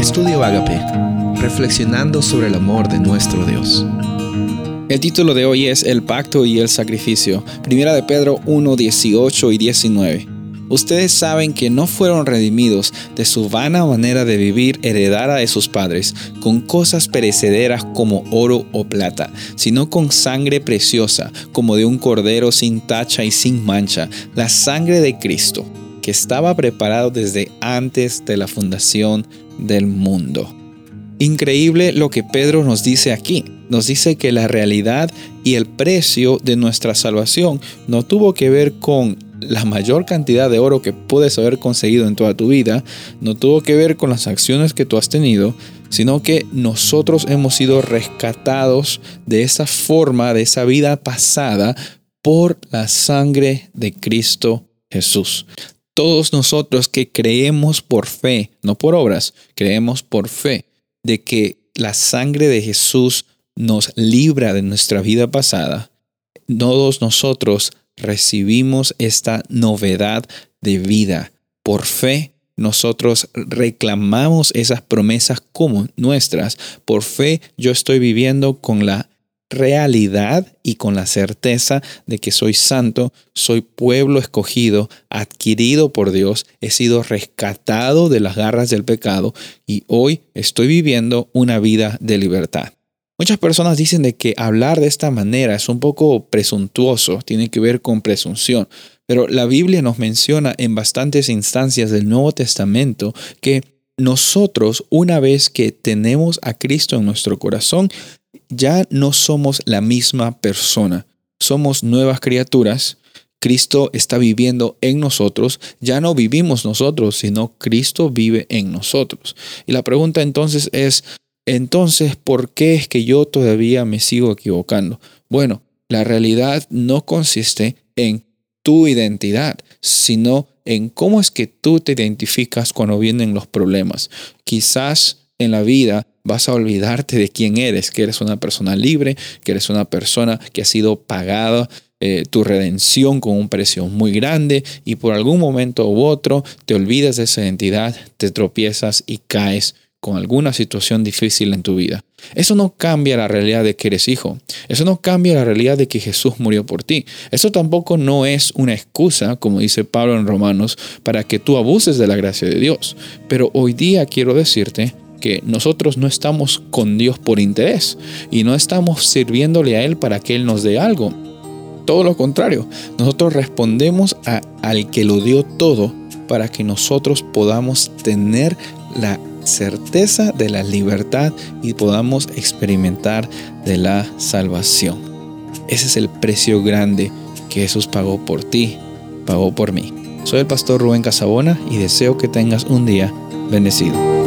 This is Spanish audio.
Estudio Agape, reflexionando sobre el amor de nuestro Dios. El título de hoy es El pacto y el sacrificio. Primera de Pedro 1, 18 y 19. Ustedes saben que no fueron redimidos de su vana manera de vivir heredada de sus padres, con cosas perecederas como oro o plata, sino con sangre preciosa, como de un cordero sin tacha y sin mancha, la sangre de Cristo, que estaba preparado desde antes de la fundación del mundo. Increíble lo que Pedro nos dice aquí. Nos dice que la realidad y el precio de nuestra salvación no tuvo que ver con la mayor cantidad de oro que puedes haber conseguido en toda tu vida, no tuvo que ver con las acciones que tú has tenido, sino que nosotros hemos sido rescatados de esa forma, de esa vida pasada, por la sangre de Cristo Jesús. Todos nosotros que creemos por fe, no por obras, creemos por fe, de que la sangre de Jesús nos libra de nuestra vida pasada, todos nosotros recibimos esta novedad de vida. Por fe, nosotros reclamamos esas promesas como nuestras. Por fe, yo estoy viviendo con la realidad y con la certeza de que soy santo, soy pueblo escogido, adquirido por Dios, he sido rescatado de las garras del pecado y hoy estoy viviendo una vida de libertad. Muchas personas dicen de que hablar de esta manera es un poco presuntuoso, tiene que ver con presunción, pero la Biblia nos menciona en bastantes instancias del Nuevo Testamento que nosotros, una vez que tenemos a Cristo en nuestro corazón, ya no somos la misma persona, somos nuevas criaturas. Cristo está viviendo en nosotros, ya no vivimos nosotros, sino Cristo vive en nosotros. Y la pregunta entonces es, entonces, ¿por qué es que yo todavía me sigo equivocando? Bueno, la realidad no consiste en tu identidad, sino en cómo es que tú te identificas cuando vienen los problemas. Quizás en la vida vas a olvidarte de quién eres, que eres una persona libre, que eres una persona que ha sido pagada eh, tu redención con un precio muy grande y por algún momento u otro te olvidas de esa identidad, te tropiezas y caes con alguna situación difícil en tu vida. Eso no cambia la realidad de que eres hijo. Eso no cambia la realidad de que Jesús murió por ti. Eso tampoco no es una excusa, como dice Pablo en Romanos, para que tú abuses de la gracia de Dios. Pero hoy día quiero decirte que nosotros no estamos con Dios por interés y no estamos sirviéndole a Él para que Él nos dé algo. Todo lo contrario, nosotros respondemos a, al que lo dio todo para que nosotros podamos tener la certeza de la libertad y podamos experimentar de la salvación. Ese es el precio grande que Jesús pagó por ti, pagó por mí. Soy el pastor Rubén Casabona y deseo que tengas un día bendecido.